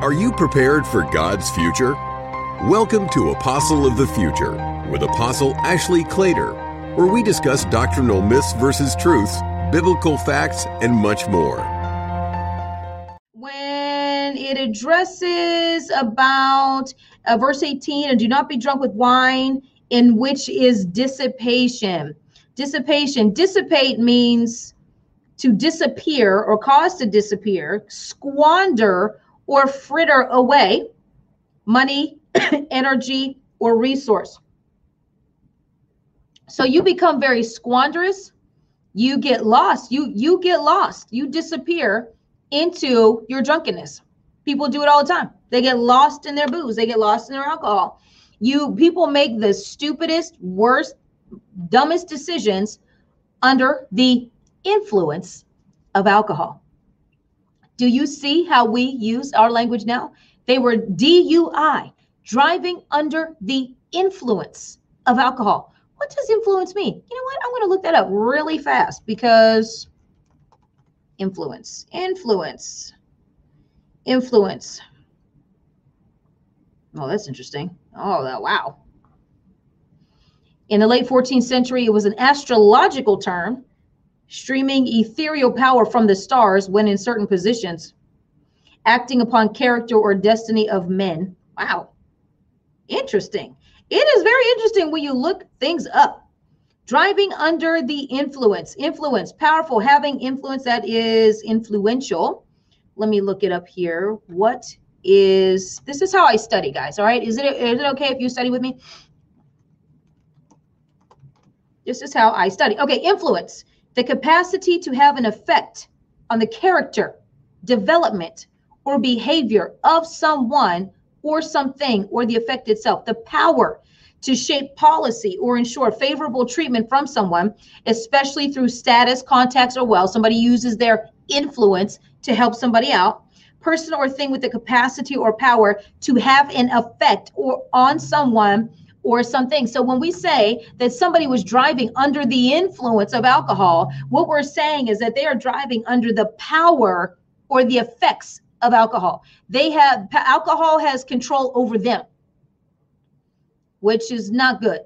Are you prepared for God's future? Welcome to Apostle of the Future with Apostle Ashley Clater, where we discuss doctrinal myths versus truths, biblical facts, and much more. When it addresses about uh, verse 18, and do not be drunk with wine, in which is dissipation. Dissipation. Dissipate means to disappear or cause to disappear, squander or fritter away money, energy, or resource. So you become very squanderous. You get lost. You you get lost. You disappear into your drunkenness. People do it all the time. They get lost in their booze. They get lost in their alcohol. You people make the stupidest, worst, dumbest decisions under the influence of alcohol. Do you see how we use our language now? They were DUI, driving under the influence of alcohol. What does influence mean? You know what? I'm going to look that up really fast because influence, influence, influence. Oh, that's interesting. Oh, wow. In the late 14th century, it was an astrological term, streaming ethereal power from the stars when in certain positions, acting upon character or destiny of men. Wow. Interesting. It is very interesting when you look things up. Driving under the influence, influence, powerful, having influence that is influential. Let me look it up here. What is this? Is how I study, guys. All right. Is it is it okay if you study with me? This is how I study. Okay, influence, the capacity to have an effect on the character, development, or behavior of someone or something or the effect itself, the power to shape policy or ensure favorable treatment from someone, especially through status, contacts, or wealth. Somebody uses their influence to help somebody out. Person or thing with the capacity or power to have an effect or on someone or something. So when we say that somebody was driving under the influence of alcohol, what we're saying is that they are driving under the power or the effects of alcohol. They have alcohol has control over them, which is not good.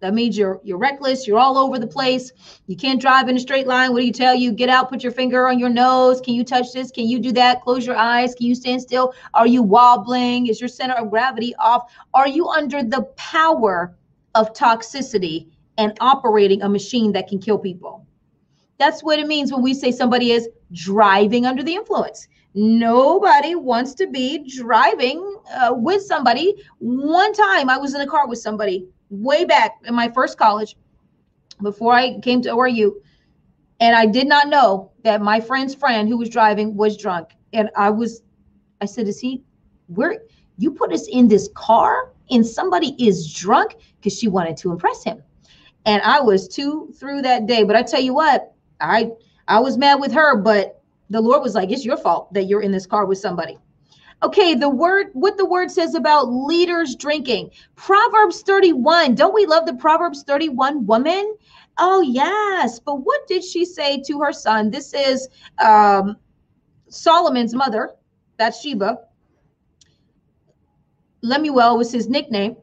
That means you're you're reckless, you're all over the place. You can't drive in a straight line. What do you tell you? Get out, put your finger on your nose. Can you touch this? Can you do that? Close your eyes. Can you stand still? Are you wobbling? Is your center of gravity off? Are you under the power of toxicity and operating a machine that can kill people? That's what it means when we say somebody is driving under the influence. Nobody wants to be driving uh, with somebody. One time I was in a car with somebody way back in my first college before I came to ORU. And I did not know that my friend's friend who was driving was drunk. And I was, I said, Is he, where, you put us in this car and somebody is drunk? Because she wanted to impress him. And I was too through that day. But I tell you what, I, I was mad with her, but the Lord was like, It's your fault that you're in this car with somebody. Okay, the word, what the word says about leaders drinking. Proverbs 31. Don't we love the Proverbs 31 woman? Oh, yes. But what did she say to her son? This is um, Solomon's mother, Bathsheba. Lemuel was his nickname.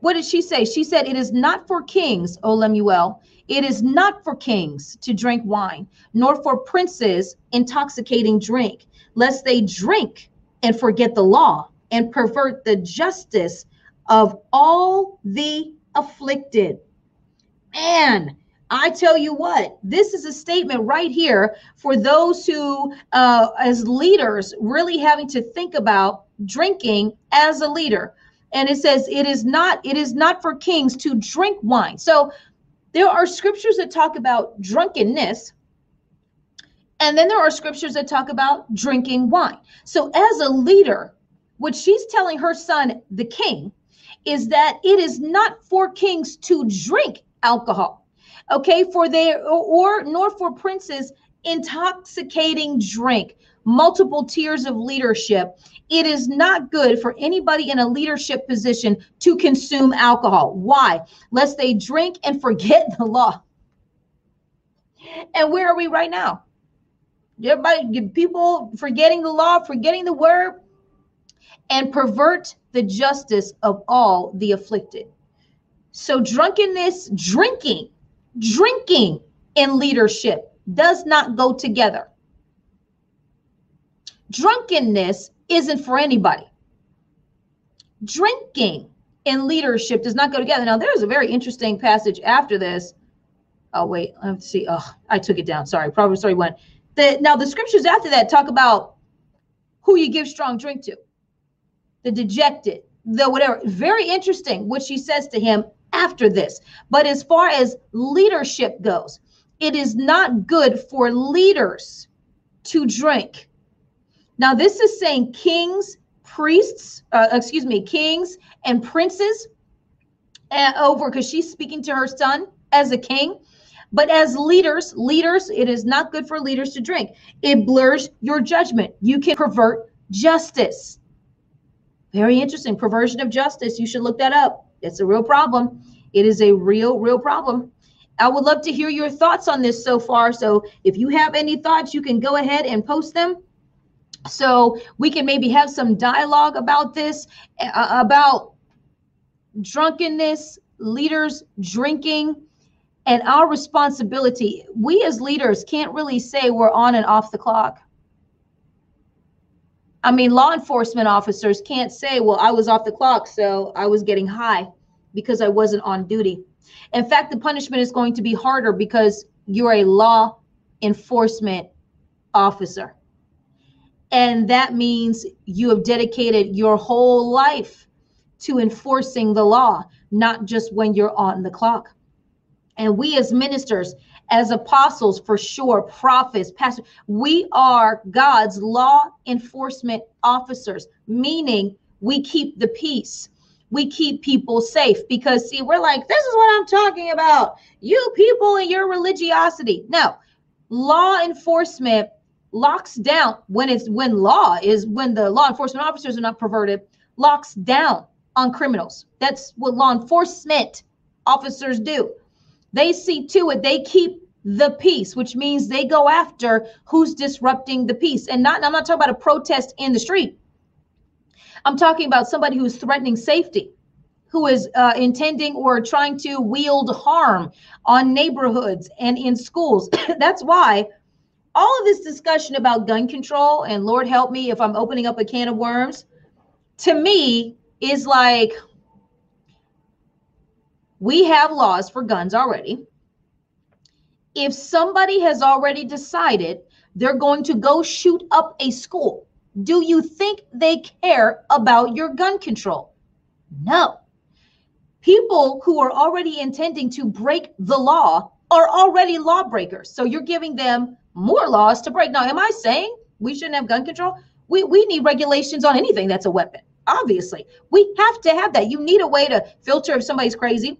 What did she say? She said, It is not for kings, O Lemuel. It is not for kings to drink wine, nor for princes intoxicating drink, lest they drink and forget the law and pervert the justice of all the afflicted. Man, I tell you what, this is a statement right here for those who, uh, as leaders, really having to think about drinking as a leader. And it says, it is not, it is not for kings to drink wine. So there are scriptures that talk about drunkenness, and then there are scriptures that talk about drinking wine. So, as a leader, what she's telling her son, the king, is that it is not for kings to drink alcohol, okay, for their or nor for princes intoxicating drink, multiple tiers of leadership. It is not good for anybody in a leadership position to consume alcohol. Why? Lest they drink and forget the law. And where are we right now? Everybody, people forgetting the law, forgetting the word. and pervert the justice of all the afflicted. So, drunkenness, drinking, drinking in leadership does not go together. Drunkenness isn't for anybody. Drinking in leadership does not go together. Now, there's a very interesting passage after this. Oh, wait, let's see. Oh, I took it down. Sorry. Proverbs 31. The, now, the scriptures after that talk about who you give strong drink to the dejected, the whatever. Very interesting what she says to him after this. But as far as leadership goes, it is not good for leaders to drink. Now, this is saying kings, priests, uh, excuse me, kings and princes uh, over because she's speaking to her son as a king. But as leaders, leaders, it is not good for leaders to drink. It blurs your judgment. You can pervert justice. Very interesting. Perversion of justice. You should look that up. It's a real problem. It is a real, real problem. I would love to hear your thoughts on this so far. So if you have any thoughts, you can go ahead and post them. So we can maybe have some dialogue about this, about drunkenness, leaders drinking, and our responsibility. We as leaders can't really say we're on and off the clock. I mean, law enforcement officers can't say, well, I was off the clock, so I was getting high because I wasn't on duty. In fact, the punishment is going to be harder because you're a law enforcement officer. And that means you have dedicated your whole life to enforcing the law, not just when you're on the clock. And we as ministers as apostles for sure, prophets, pastors. We are God's law enforcement officers, meaning we keep the peace. We keep people safe because, see, we're like, this is what I'm talking about. You people and your religiosity. No, law enforcement locks down when it's when law is when the law enforcement officers are not perverted, locks down on criminals. That's what law enforcement officers do. They see to it, they keep the peace, which means they go after who's disrupting the peace. And not, I'm not talking about a protest in the street. I'm talking about somebody who's threatening safety, who is uh, intending or trying to wield harm on neighborhoods and in schools. That's why all of this discussion about gun control, and Lord help me if I'm opening up a can of worms, to me is like we have laws for guns already if somebody has already decided they're going to go shoot up a school, do you think they care about your gun control? No. People who are already intending to break the law are already lawbreakers. So you're giving them more laws to break. Now, am I saying we shouldn't have gun control? We, we need regulations on anything that's a weapon. Obviously, we have to have that. You need a way to filter if somebody's crazy,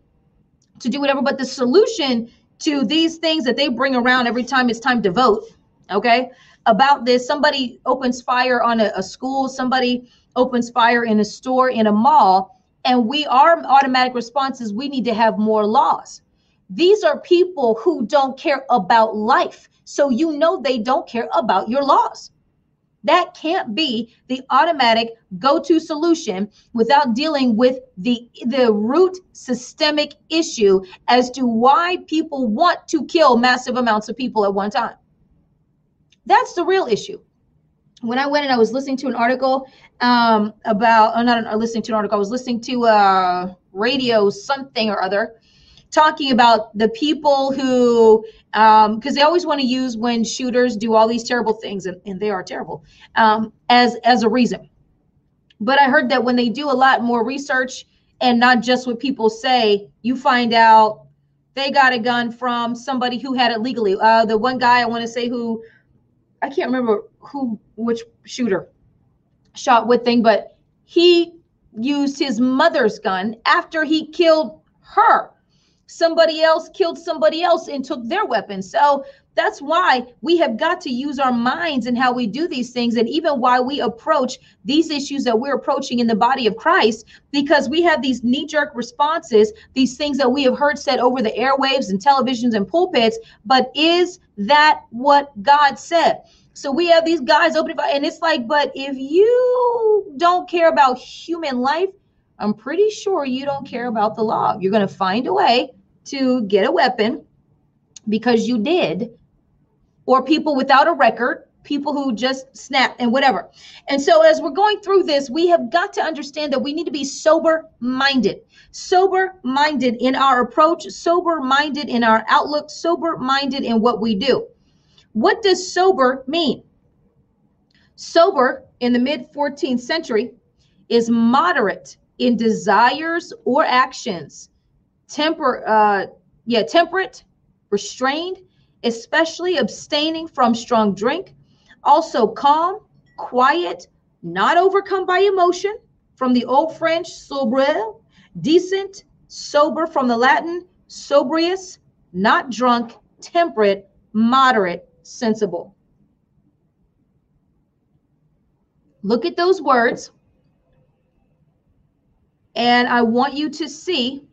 to do whatever. But the solution to these things that they bring around every time it's time to vote. Okay. About this, somebody opens fire on a, a school, somebody opens fire in a store, in a mall, and we our automatic response is we need to have more laws. These are people who don't care about life. So you know they don't care about your laws. That can't be the automatic go-to solution without dealing with the the root systemic issue as to why people want to kill massive amounts of people at one time. That's the real issue. When I went and I was listening to an article um, about, I'm not listening to an article, I was listening to uh, radio something or other talking about the people who because um, they always want to use when shooters do all these terrible things and, and they are terrible um, as as a reason. But i heard that when they do a lot more research and not just what people say you find out they got a gun from somebody who had it legally. Uh, the one guy i want to say who i can't remember who which shooter shot what thing but he used his mother's gun after he killed her somebody else killed somebody else and took their weapons. So that's why we have got to use our minds and how we do these things, and even why we approach these issues that we're approaching in the body of Christ, because we have these knee jerk responses, these things that we have heard said over the airwaves and televisions and pulpits. But is that what God said? So we have these guys opening, and it's like, but if you don't care about human life, I'm pretty sure you don't care about the law. You're going to find a way to get a weapon because you did, or people without a record, people who just snap and whatever. And so, as we're going through this, we have got to understand that we need to be sober minded, sober minded in our approach, sober minded in our outlook, sober minded in what we do. What does sober mean? Sober in the mid 14th century is moderate in desires or actions, temper, uh, yeah, temperate, restrained, especially abstaining from strong drink, also calm, quiet, not overcome by emotion, from the old French sobre, decent, sober from the Latin sobrius, not drunk, temperate, moderate, sensible. Look at those words. And I want you to see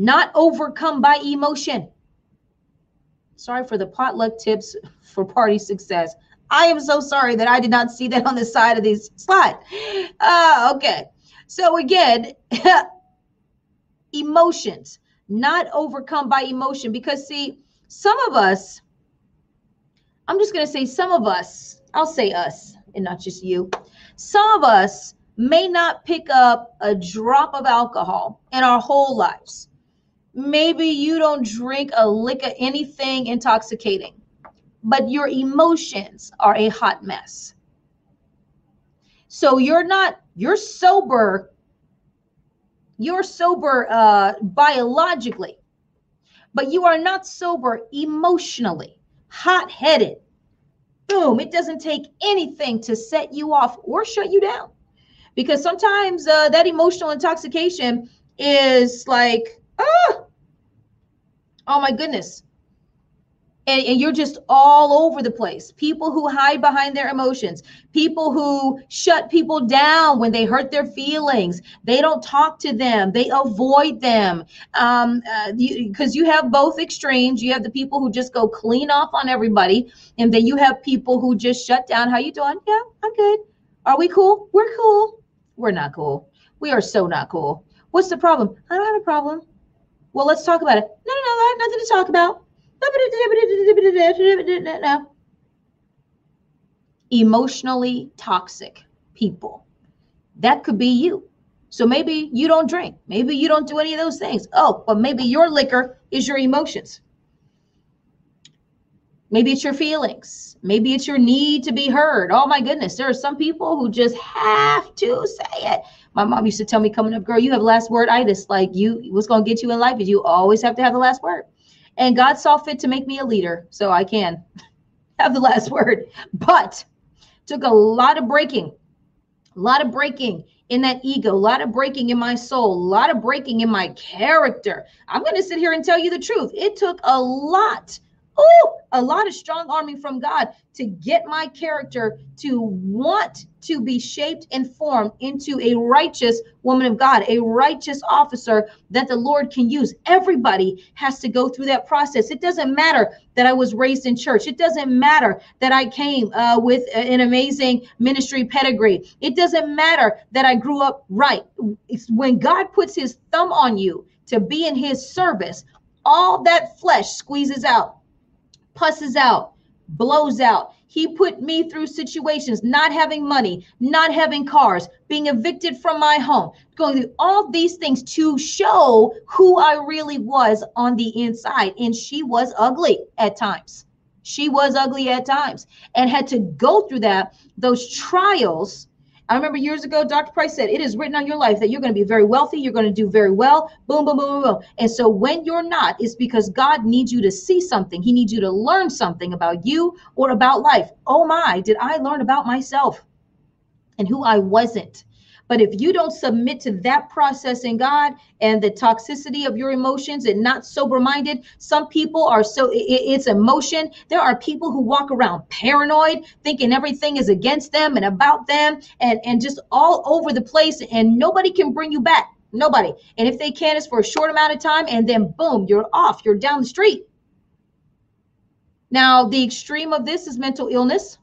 not overcome by emotion. Sorry for the potluck tips for party success. I am so sorry that I did not see that on the side of these slides. Uh, okay. So again, emotions, not overcome by emotion. Because see, some of us, I'm just going to say some of us, I'll say us and not just you. Some of us may not pick up a drop of alcohol in our whole lives. Maybe you don't drink a lick of anything intoxicating, but your emotions are a hot mess. So you're not, you're sober, you're sober uh, biologically, but you are not sober emotionally, hot headed. Boom, it doesn't take anything to set you off or shut you down because sometimes uh, that emotional intoxication is like, ah, oh my goodness. And, and, you're just all over the place. People who hide behind their emotions, people who shut people down when they hurt their feelings. They don't talk to them. They avoid them. Um, because uh, you, you have both extremes. You have the people who just go clean off on everybody, and then you have people who just shut down. How you doing? Yeah, I'm good. Are we cool? We're cool. We're not cool. We are so not cool. What's the problem? I don't have a problem. Well, let's talk about it. No, no, no, I have nothing to talk about. No. Emotionally toxic people. That could be you. So maybe you don't drink. Maybe you don't do any of those things. Oh, but maybe your liquor is your emotions. Maybe it's your feelings. Maybe it's your need to be heard. Oh my goodness, there are some people who just have to say it. My mom used to tell me coming up, girl, you have last word itis. Like you, what's going to get you in life is you always have to have the last word. And God saw fit to make me a leader, so I can have the last word. But took a lot of breaking, a lot of breaking in that ego, a lot of breaking in my soul, a lot of breaking in my character. I'm going to sit here and tell you the truth. It took a lot A lot of strong arming from God to get my character to want to be shaped and formed into a righteous woman of God, a righteous officer that the Lord can use. Everybody has to go through that process. It doesn't matter that I was raised in church. It doesn't matter that I came uh, with an amazing ministry pedigree. It doesn't matter that I grew up right. It's when God puts his thumb on you to be in his service, all that flesh squeezes out pusses out, blows out. He put me through situations, not having money, not having cars, being evicted from my home, going through all these things to show who I really was on the inside. And she was ugly at times. She was ugly at times and had to go through that, those trials I remember years ago, Dr. Price said, It is written on your life that you're going to be very wealthy, you're going to do very well, boom, boom, boom, boom. And so when you're not, it's because God needs you to see something. He needs you to learn something about you or about life. Oh my, did I learn about myself and who I wasn't? But if you don't submit to that process in God and the toxicity of your emotions and not sober minded, some people are so it, it's emotion. There are people who walk around paranoid, thinking everything is against them and about them and, and just all over the place, and nobody can bring you back. Nobody. And if they can, it's for a short amount of time, and then boom, you're off. You're down the street. Now, the extreme of this is mental illness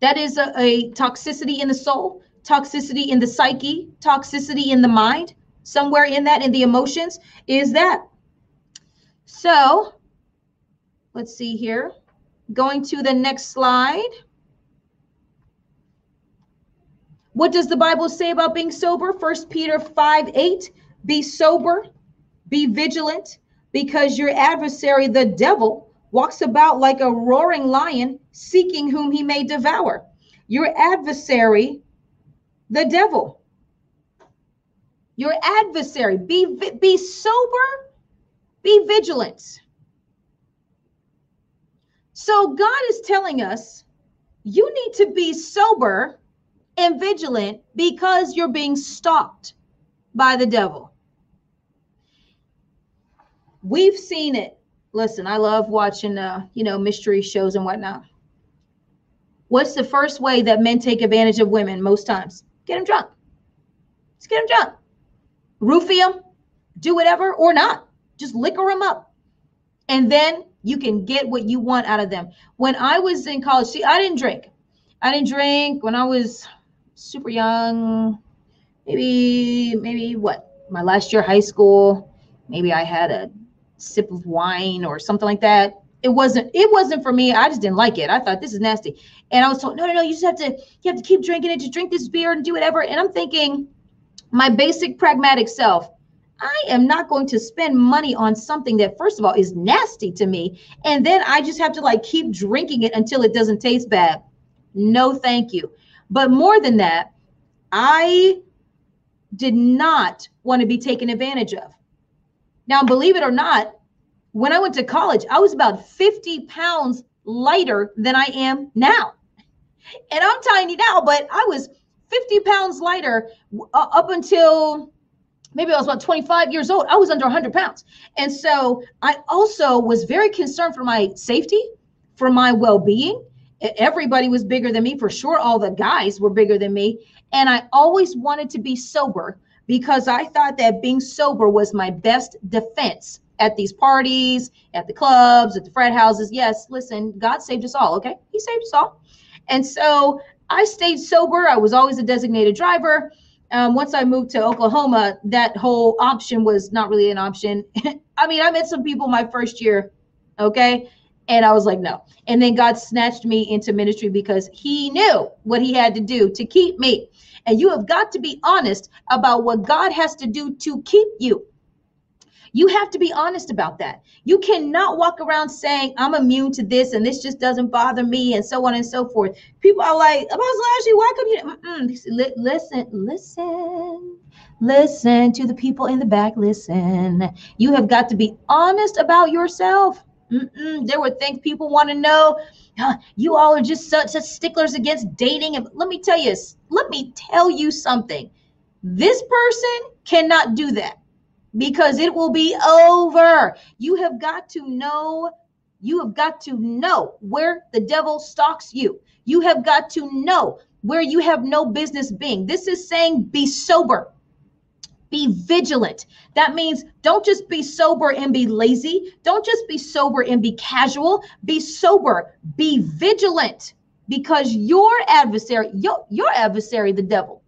That is a, a toxicity in the soul, toxicity in the psyche, toxicity in the mind. Somewhere in that, in the emotions, is that. So let's see here. Going to the next slide. What does the Bible say about being sober? First Peter 5 8. Be sober, be vigilant, because your adversary, the devil, walks about like a roaring lion, seeking whom he may devour. Your adversary, the devil. Your adversary. Be, be sober, be vigilant. So God is telling us you need to be sober and vigilant because you're being stalked by the devil. We've seen it. Listen, I love watching uh, you know, mystery shows and whatnot. What's the first way that men take advantage of women most times? Get them drunk. Just get them drunk. Roofie them, do whatever or not. Just liquor them up. And then you can get what you want out of them. When I was in college, see, I didn't drink. I didn't drink when I was super young, maybe maybe what my last year high school, maybe I had a sip of wine or something like that. It wasn't it wasn't for me. I just didn't like it. I thought this is nasty. And I was told, no, no, no, you just have to you have to keep drinking it, just drink this beer and do whatever. And I'm thinking, my basic pragmatic self, I am not going to spend money on something that first of all is nasty to me. And then I just have to like keep drinking it until it doesn't taste bad. No, thank you. But more than that, I did not want to be taken advantage of. Now, believe it or not, when I went to college, I was about 50 pounds lighter than I am now. And I'm tiny now, but I was 50 pounds lighter uh, up until maybe I was about 25 years old. I was under 100 pounds. And so I also was very concerned for my safety, for my well being everybody was bigger than me for sure all the guys were bigger than me and i always wanted to be sober because i thought that being sober was my best defense at these parties at the clubs at the frat houses. Yes listen god saved us all okay? He saved us all. And so i stayed sober. I was always a designated driver. Um, once i moved to oklahoma that whole option was not really an option. I mean i met some people my first year okay? And I was like, no. And then God snatched me into ministry because he knew what he had to do to keep me. And you have got to be honest about what God has to do to keep you. You have to be honest about that. You cannot walk around saying, I'm immune to this and this just doesn't bother me and so on and so forth. People are like, Apostle Ashley, why come you? Mm-mm. Listen, listen, listen to the people in the back. Listen. You have got to be honest about yourself. Mm-mm, there were things people want to know. you all are just such, such sticklers against dating. And let me tell you, let me tell you something. This person cannot do that because it will be over. You have got to know, you have got to know where the devil stalks you. You have got to know where you have no business being. This is saying be sober. Be vigilant. That means don't just be sober and be lazy. Don't just be sober and be casual. Be sober. Be vigilant because your adversary, your, your adversary, the devil,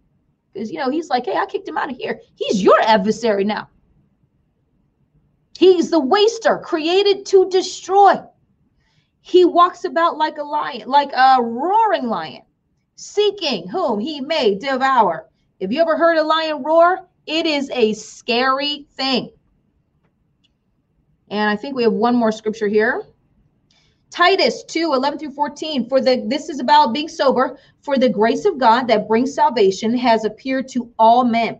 because you know he's like, hey, I kicked him out of here. He's your adversary now. He's the waster created to destroy. He walks about like a lion, like a roaring lion, seeking whom he may devour. Have you ever heard a lion roar? It is a scary thing. And I think we have one more scripture here. Titus 2 11 through 14. For the this is about being sober. For the grace of God that brings salvation has appeared to all men,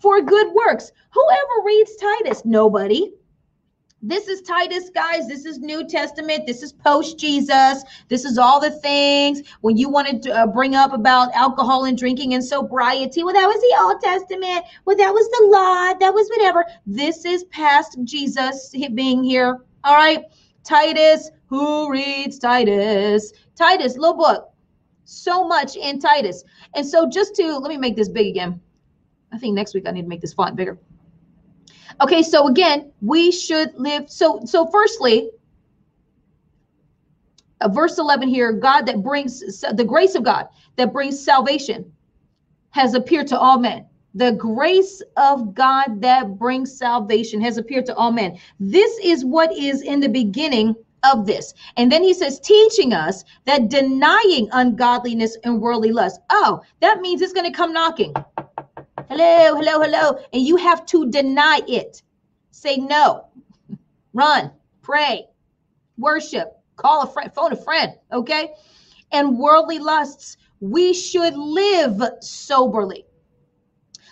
for good works. Whoever reads Titus? Nobody. this is Titus, guys. This is New Testament. This is post Jesus. This is all the things when you wanted to uh, bring up about alcohol and drinking and sobriety. Well, that was the Old Testament. Well, that was the law. That was whatever. This is past Jesus being here. All right. Titus. Who reads Titus? Titus, little book. So much in Titus. And so just to let me make this big again. I think next week I need to make this font bigger. Okay, so again, we should live. So, so firstly, uh, verse 11 here, God that brings the grace of God that brings salvation has appeared to all men. The grace of God that brings salvation has appeared to all men. This is what is in the beginning of this. And then he says, teaching us that denying ungodliness and worldly lust. Oh, that means it's going to come knocking. Hello, hello, hello. And you have to deny it. Say no. Run, pray, worship, call a friend, phone a friend, okay? And worldly lusts, we should live soberly.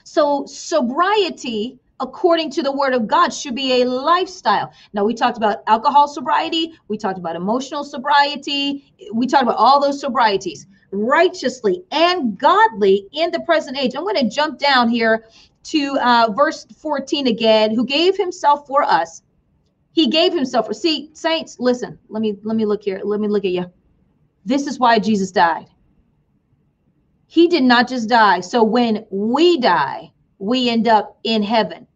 So, sobriety, according to the word of God, should be a lifestyle. Now, we talked about alcohol sobriety, we talked about emotional sobriety, we talked about all those sobrieties righteously and godly in the present age. I'm going to jump down here to uh, verse 14 again, who gave himself for us. He gave himself for see, saints, listen, let me let me look here. Let me look at you. This is why Jesus died. He did not just die. So when we die, we end up in heaven.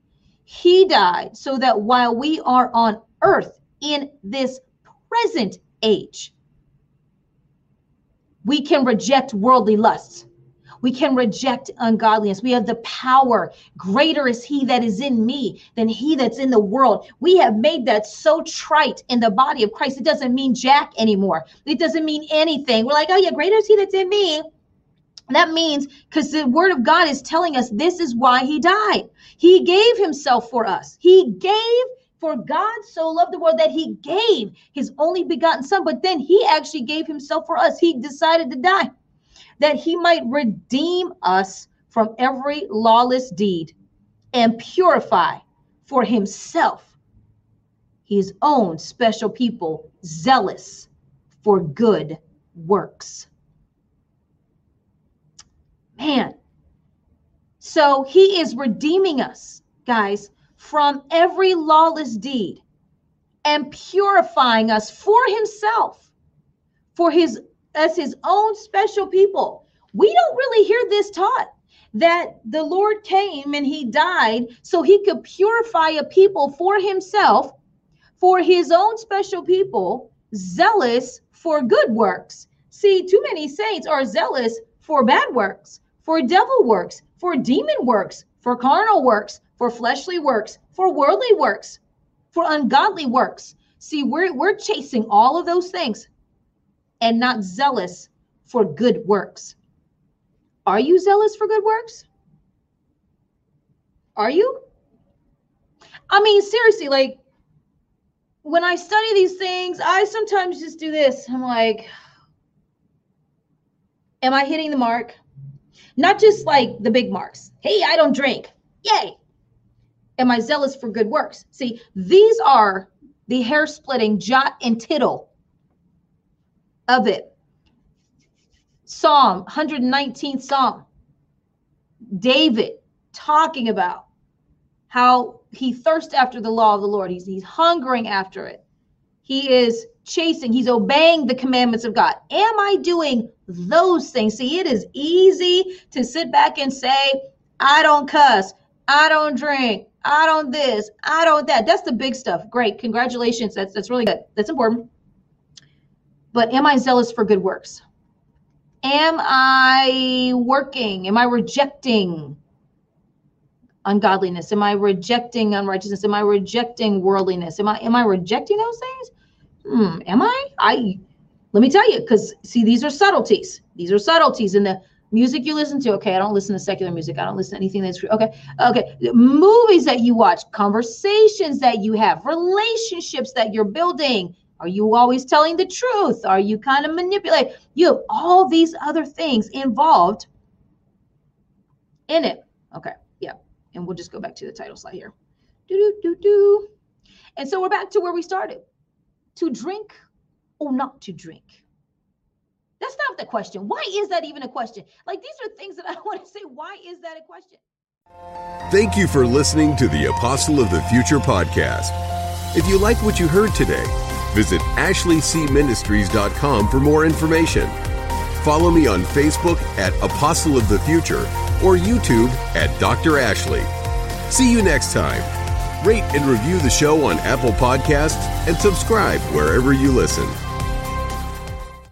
He died so that while we are on earth in this present age, we can reject worldly lusts. We can reject ungodliness. We have the power. Greater is he that is in me than he that's in the world. We have made that so trite in the body of Christ. It doesn't mean jack anymore. It doesn't mean anything. We're like, oh, yeah, greater is he that's in me. That means because the word of God is telling us this is why he died. He gave himself for us. He gave for God so loved the world that he gave his only begotten son, but then he actually gave himself for us. He decided to die that he might redeem us from every lawless deed and purify for himself his own special people, zealous for good works. Man, so he is redeeming us, guys, from every lawless deed and purifying us for himself, for his as his own special people. We don't really hear this taught that the Lord came and he died so he could purify a people for himself, for his own special people, zealous for good works. See, too many saints are zealous for bad works, for devil works, for demon works, for carnal works, for fleshly works, for worldly works, for ungodly works. See, we're, we're chasing all of those things and not zealous for good works. Are you zealous for good works? Are you? I mean, seriously, like when I study these things, I sometimes just do this. I'm like, am I hitting the mark? Not just like the big marks. Hey, I don't drink. Yay. Am I zealous for good works? See, these are the hair splitting jot and tittle of it. Psalm, 119th Psalm. David talking about how he thirsts after the law of the Lord. He's, he's hungering after it. He is chasing, he's obeying the commandments of God. Am I doing those things? See, it is easy to sit back and say, I don't cuss, I don't drink, I don't this, I don't that. That's the big stuff. Great. Congratulations. That's that's really good. That's important. But am I zealous for good works? Am I working? Am I rejecting ungodliness? Am I rejecting unrighteousness? Am I rejecting worldliness? Am I am I rejecting those things? Hmm, am I? I let me tell you, because see, these are subtleties. These are subtleties in the music you listen to. Okay, I don't listen to secular music. I don't listen to anything that's okay. Okay, movies that you watch, conversations that you have, relationships that you're building are you always telling the truth? Are you kind of manipulate? You have all these other things involved in it. Okay, yeah. And we'll just go back to the title slide here. Do do do do. And so we're back to where we started to drink or not to drink. That's not the question. Why is that even a question? Like, these are things that I want to say. Why is that a question? Thank you for listening to the Apostle of the Future podcast. If you like what you heard today, visit ashleycministries.com for more information. Follow me on Facebook at Apostle of the Future or YouTube at Dr. Ashley. See you next time. Rate and review the show on Apple Podcasts and subscribe wherever you listen.